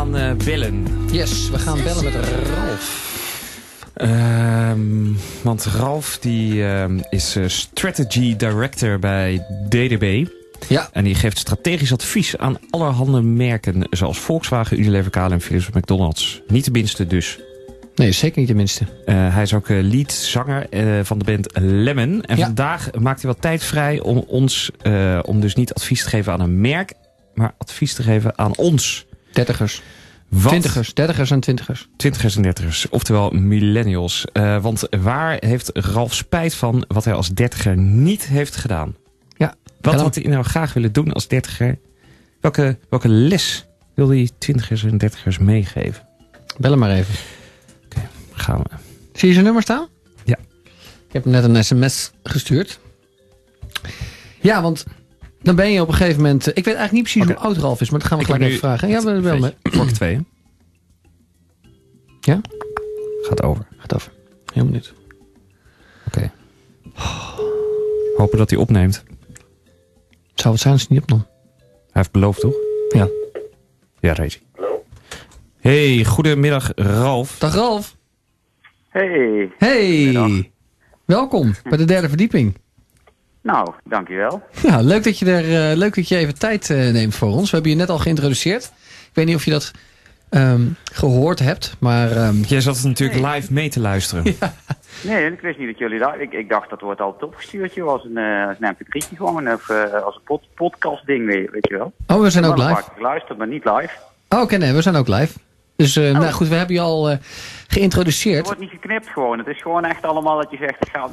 gaan eh, bellen. Yes, we gaan bellen met Ralf. Ehm, want Ralf die, ehm, is eh, Strategy Director bij DDB. Ja. En die geeft strategisch advies aan allerhande merken... zoals Volkswagen, Unilever, KLM, Philips en McDonald's. Niet de minste dus. Nee, zeker niet de minste. Eh, hij is ook leadzanger eh, van de band Lemon. En Ja. vandaag maakt hij wat tijd vrij om ons... eh, om dus niet advies te geven aan een merk... maar advies te geven aan ons. Dertigers. Wat Twintigers. Dertigers en twintigers. Twintigers en dertigers, oftewel millennials. Eh, want waar heeft Ralf spijt van wat hij als dertiger niet heeft gedaan? Ja. Wat had hij nou graag willen doen als dertiger? Welke, welke les wil hij twintigers en dertigers meegeven? Bel hem maar even. Gaan we. Zie je zijn nummer staan? Ja. Ik heb hem net een sms gestuurd. Ja, want dan ben je op een gegeven moment... eh, Ik weet eigenlijk niet precies hoe oud Ralf is, maar dat gaan we gelijk even vragen. Ja, we bel me. Klok twee. hè? Ja? Gaat over. Gaat over. Heel benieuwd. Oké. Hopen dat hij opneemt. Zou het zijn als hij niet opnam. Hij heeft beloofd, toch? Ja. Ja, Rezi. Hey, goedemiddag Ralf. Dag Ralf. Hey, Hey. Welkom bij de derde verdieping. Nou, dankjewel. Ja, leuk dat je, er, eh, leuk dat je even tijd eh, neemt voor ons. We hebben je net al geïntroduceerd. Ik weet niet of je dat ehm, gehoord hebt, maar... ehm, Jij zat natuurlijk live mee te luisteren. Nee, ik wist niet dat jullie daar... Ik, ik dacht dat wordt altijd opgestuurd, joh, als een, eh als een mp3'tje gewoon, of eh, als een pod, podcast ding, weet, weet je wel. Oh, we zijn ook Ik live. geluisterd, maar niet live. Oh, Oké, nee, we zijn ook live. Dus eh, nou goed, we hebben je al eh, Het geïntroduceerd. wordt niet geknipt gewoon. Het is gewoon echt allemaal dat je zegt, ik ga het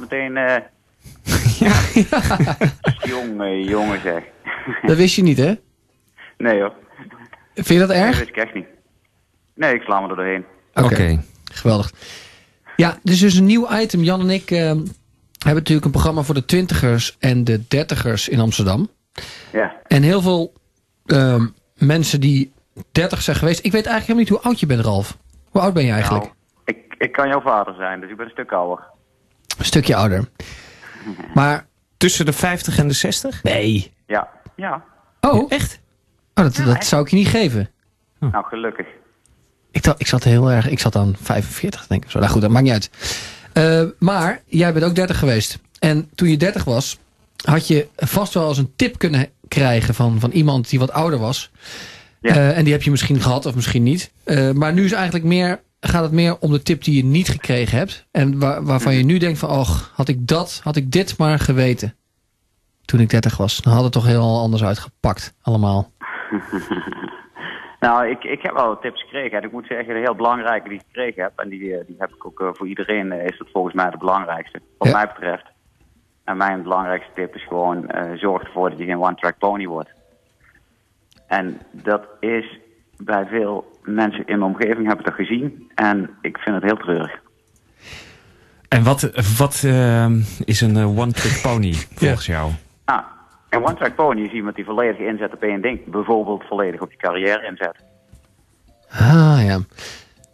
eh jongen, jongen zeg. Dat wist je niet, hè? Nee hoor, Vind je dat dat erg? wist ik echt niet. Nee, ik sla me er doorheen. Oké. Geweldig. Ja, dit is dus een nieuw item. Jan en ik eh, hebben natuurlijk een programma voor de twintigers en de dertigers in Amsterdam. Ja. En heel veel ehm, mensen die dertig zijn geweest. Ik weet eigenlijk helemaal niet hoe oud je bent, Ralf. Hoe oud ben je eigenlijk? Nou, ik, ik kan jouw vader zijn, dus ik ben een stuk ouder. Een stukje ouder. Maar, Tussen de 50 en de 60? nee. Ja, ja. Oh, echt? Oh, dat, dat zou ik je niet geven. Nou, gelukkig. Ik, dacht, ik zat heel erg, ik zat aan 45 denk ik. Zo. Nou goed, dat maakt niet uit. Eh, maar jij bent ook 30 geweest. En toen je 30 was, had je vast wel eens een tip kunnen krijgen van, van iemand die wat ouder was. Ja. Eh, en die heb je misschien gehad of misschien niet. Eh, maar nu is eigenlijk meer, gaat het meer om de tip die je niet gekregen hebt. En waar, waarvan je nu denkt van, och, had ik dat, had ik dit maar geweten. Toen ik 30 was. Dan had het toch heel anders uitgepakt, allemaal. Nou, ik, ik heb wel tips gekregen. En ik moet zeggen, de heel belangrijke die ik gekregen heb, en die, eh, die heb ik ook eh, voor iedereen, eh, is dat volgens mij de belangrijkste. Wat Ja. mij betreft. En mijn belangrijkste tip is gewoon, zorg ervoor dat je geen one-track pony wordt. En dat is bij veel mensen in mijn omgeving hebben dat gezien. En ik vind het heel treurig. En wat, wat ehm, is een eh, one-trick pony volgens jou? Ah, een one-track pony is iemand die volledig inzet op één ding. Bijvoorbeeld volledig op je carrière inzet. Ah, ja.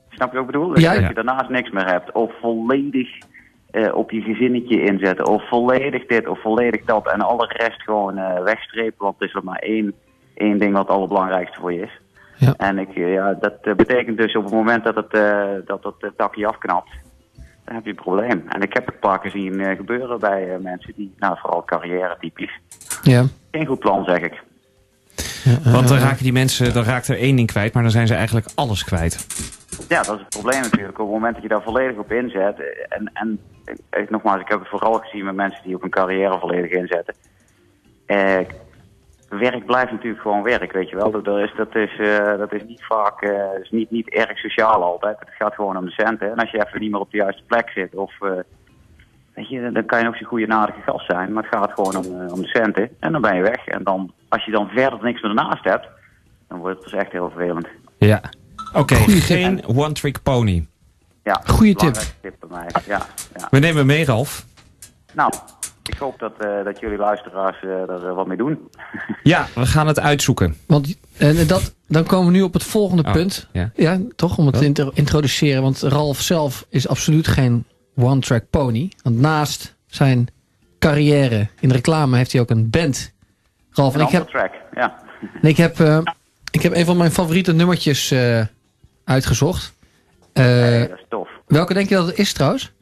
Snap je wat ik bedoel? Dus Ja, dat ja. je daarnaast niks meer hebt. Of volledig eh, op je gezinnetje inzetten. Of volledig dit of volledig dat. En alle rest gewoon eh, wegstrepen. Want er is er maar één, één ding wat het allerbelangrijkste voor je is. Ja. En ik, eh, ja, dat eh, betekent dus op het moment dat het, eh, dat het dakje afknapt. Dan heb je een probleem. En ik heb het een paar keer zien eh, gebeuren bij eh, mensen die, nou vooral carrière typisch. Ja. Geen goed plan zeg ik. Want dan raken die mensen, dan raakt er één ding kwijt, maar dan zijn ze eigenlijk alles kwijt. Ja, dat is het probleem natuurlijk. Op het moment dat je daar volledig op inzet. En, en nogmaals, ik heb het vooral gezien met mensen die ook een carrière volledig inzetten. Eh, werk blijft natuurlijk gewoon werk, weet je wel. Dat, dat is, dat, is, eh, dat is niet vaak, eh, is niet, niet erg sociaal altijd. Het gaat gewoon om de centen. En als je even niet meer op de juiste plek zit, of, eh, weet je, dan kan je nog zo'n goede nadige gast zijn. Maar het gaat gewoon om, eh, om de centen. En dan ben je weg. En dan, als je dan verder niks meer ernaast hebt, dan wordt het dus echt heel vervelend. Ja. Oké, tip. geen one-trick pony. Ja, Goeie tip bij mij. Ja, ja. We nemen mee, Ralf. Nou, ik hoop dat, eh, dat jullie luisteraars eh, er eh, wat mee doen. Ja, we gaan het uitzoeken. Want en dat, dan komen we nu op het volgende Oh, punt. ja. toch? Om het te intro- introduceren. Want Ralf zelf is absoluut geen one-track pony. Want naast zijn carrière in de reclame heeft hij ook een band. Ralf, en Een ik heb, track, ja. en ik heb, eh, ik heb een van mijn favoriete nummertjes eh, uitgezocht. Eh, Nee, dat is tof. Welke denk je dat het is trouwens?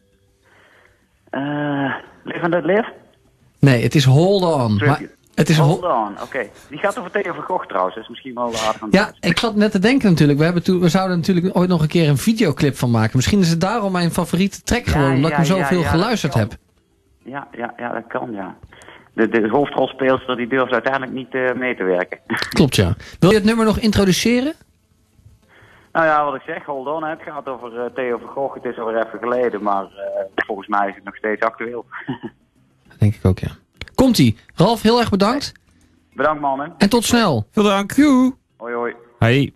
Eh Live and Let Live? Nee, het is Hold On. Maar het is Hold Hol- on, oké. Die gaat over van Gogh trouwens, dat is misschien wel aardig aan Ja, ik zat net te denken natuurlijk. We, hebben toen, we zouden natuurlijk ooit nog een keer een videoclip van maken. Misschien is het daarom mijn favoriete track Ja, geworden. Omdat ja, ik hem zoveel ja, geluisterd heb. Ja, ja, ja, dat kan, ja. De, de hoofdrolspeelster die durft uiteindelijk niet eh, mee te werken. Klopt, ja. Wil je het nummer nog introduceren? Nou ja, wat ik zeg, hold on. Het gaat over eh, Theo van Gogh. Het is alweer even geleden, maar eh, volgens mij is het nog steeds actueel. Denk ik ook, ja. Komt-ie. Ralf, heel erg bedankt. Bedankt mannen. En tot snel. Veel dank. Joe. Hoi hoi. Hey.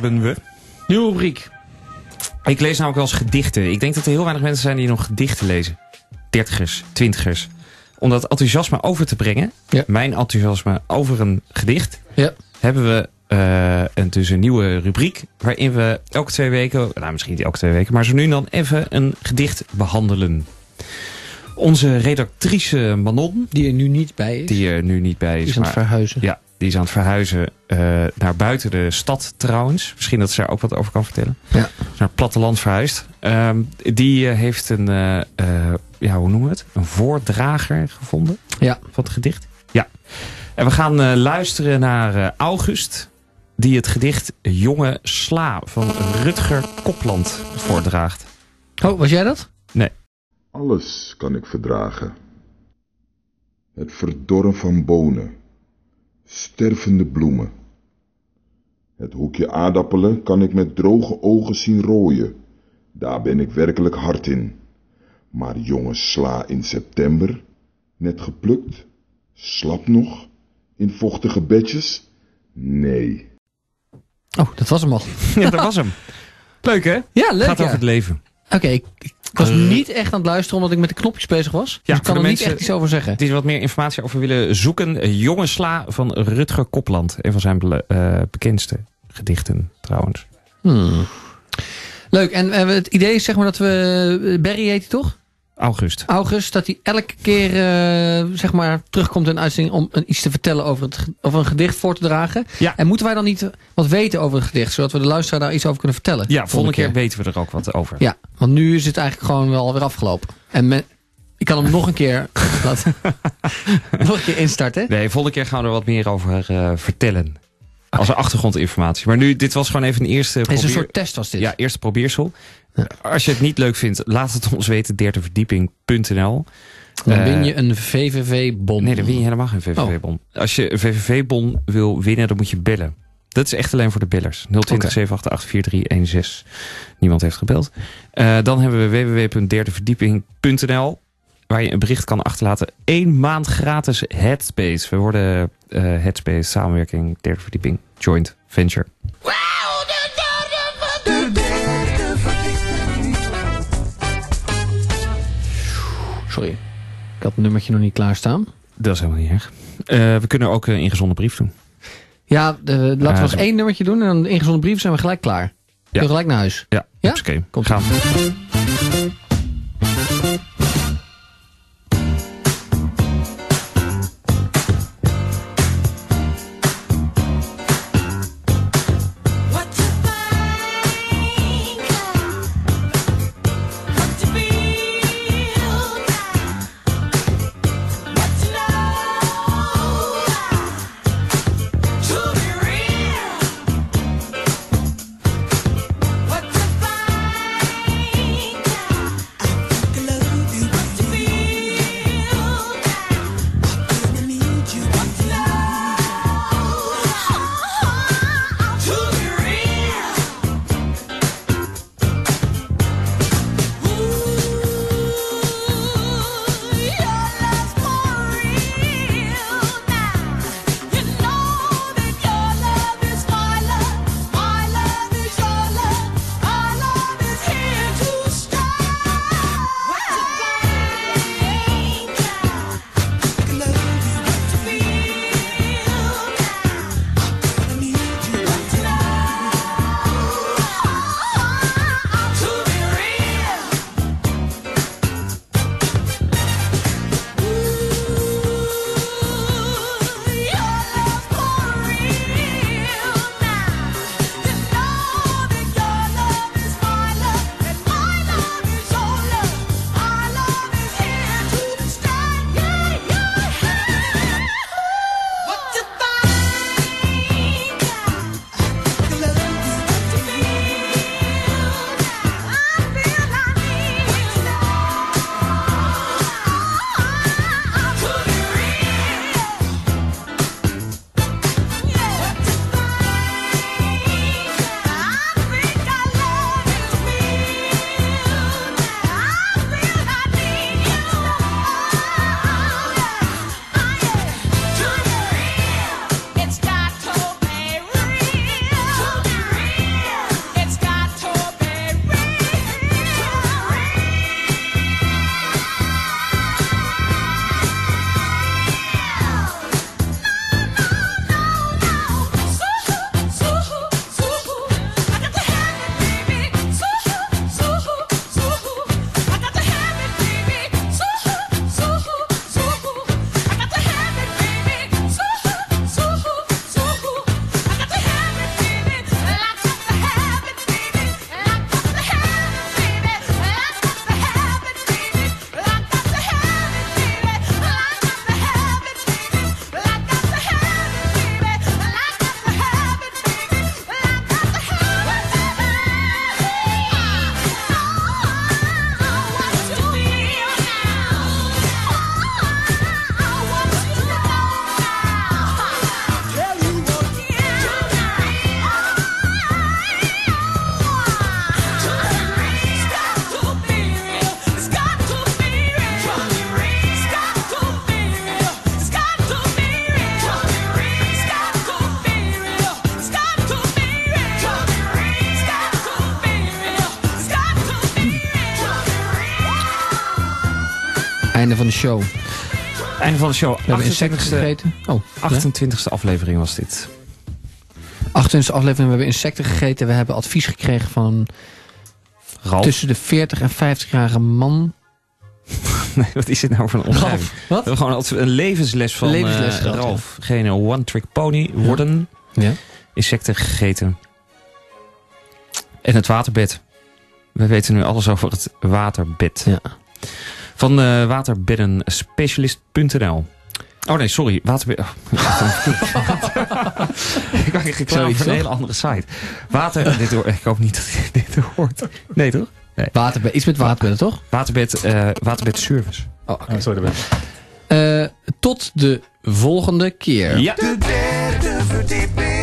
Hebben we. Nieuwe rubriek. Ik lees namelijk wel eens gedichten. Ik denk dat er heel weinig mensen zijn die nog gedichten lezen. Dertigers, twintigers. Om dat enthousiasme over te brengen, Ja. mijn enthousiasme over een gedicht, Ja. hebben we eh, een, dus een nieuwe rubriek. Waarin we elke twee weken, nou misschien niet elke twee weken, maar zo nu en dan even een gedicht behandelen. Onze redactrice Manon, Die er nu niet bij is. die er nu niet bij is, is aan het verhuizen. ja, die is aan het verhuizen eh, naar buiten de stad trouwens. Misschien dat ze daar ook wat over kan vertellen. Ja. Naar het platteland verhuisd. Ehm, die eh, heeft een, eh, eh, ja, hoe noemen we het? Een voordrager gevonden Ja. van het gedicht. Ja. En we gaan eh, luisteren naar August. Die het gedicht Jonge Sla van Rutger Kopland voordraagt. Oh, was jij dat? Alles kan ik verdragen. Het verdorren van bonen, stervende bloemen. Het hoekje aardappelen kan ik met droge ogen zien rooien. Daar ben ik werkelijk hard in. Maar jonge sla in september, net geplukt, slap nog, in vochtige bedjes? Nee. Oh, dat was hem al. Ja, dat was hem. Leuk hè? Ja, leuk Gaat ja. over het leven. Oké, ik, ik was Eh. niet echt aan het luisteren omdat ik met de knopjes bezig was. Dus Ja, ik kan er niet echt iets over zeggen. Die wat meer informatie over willen zoeken. Eh, Jonge Sla van Rutger Kopland. Een van zijn eh, bekendste gedichten trouwens. Hmm. Leuk, en het idee is zeg maar dat we... Barry heet hij toch? August. August, dat hij elke keer eh, zeg maar, terugkomt in een uitzending om iets te vertellen over, het, over een gedicht voor te dragen. Ja. En moeten wij dan niet wat weten over het gedicht, zodat we de luisteraar daar iets over kunnen vertellen? Ja, volgende keer weten we er ook wat over. Ja, want nu is het eigenlijk gewoon wel weer afgelopen. En men- ik kan hem nog een keer laten, nog een keer instarten. Nee, volgende keer gaan we er wat meer over eh, vertellen. Als achtergrondinformatie. Maar nu, dit was gewoon even een eerste Het is een soort test was dit. Ja, eerste probeersel. Als je het niet leuk vindt, laat het ons weten. derdeverdieping.nl Dan Eh, win je een VVV-bon. Nee, dan win je helemaal geen VVV-bon. Als je een VVV-bon wil winnen, dan moet je bellen. Dat is echt alleen voor de bellers. 020 Oké. 788 4316. Niemand heeft gebeld. Eh, dan hebben we www.derdeverdieping.nl waar je een bericht kan achterlaten. Eén maand gratis Headspace. We worden eh, Headspace samenwerking derde verdieping joint venture. Sorry, ik had het nummertje nog niet klaarstaan. Dat is helemaal niet erg. Eh, we kunnen ook een ingezonden brief doen. Ja, de, laten we nog één nummertje doen en dan de ingezonden brief zijn we gelijk klaar. Ja. Kun je gelijk naar huis. Ja, Ja? oké. Komt Gaan. Einde van de show. We hebben insecten 28e, gegeten. Oh, ja. 28e aflevering was dit. 28e aflevering. We hebben insecten gegeten. We hebben advies gekregen van Ralf. tussen de 40 en 50-jarige man. Nee, wat is dit nou voor een omschrijving? Ralf, We wat? hebben gewoon een levensles van Levensles eh, ja. Ralf. Geen one-trick pony worden. Ja. Insecten gegeten. En het waterbed. We weten nu alles over het waterbed. Ja. Van uh, waterbeddenspecialist.nl Oh nee, sorry. Waterbed... Oh, ik maak reclame een hele andere site. Water... dit hoor, ik hoop niet dat dit hoort. Nee, toch? Nee. Waterbed, iets met waterbedden, toch? Waterbed, eh waterbed service. Oh, oké. Oh, sorry. Eh, tot de volgende keer. Ja. Today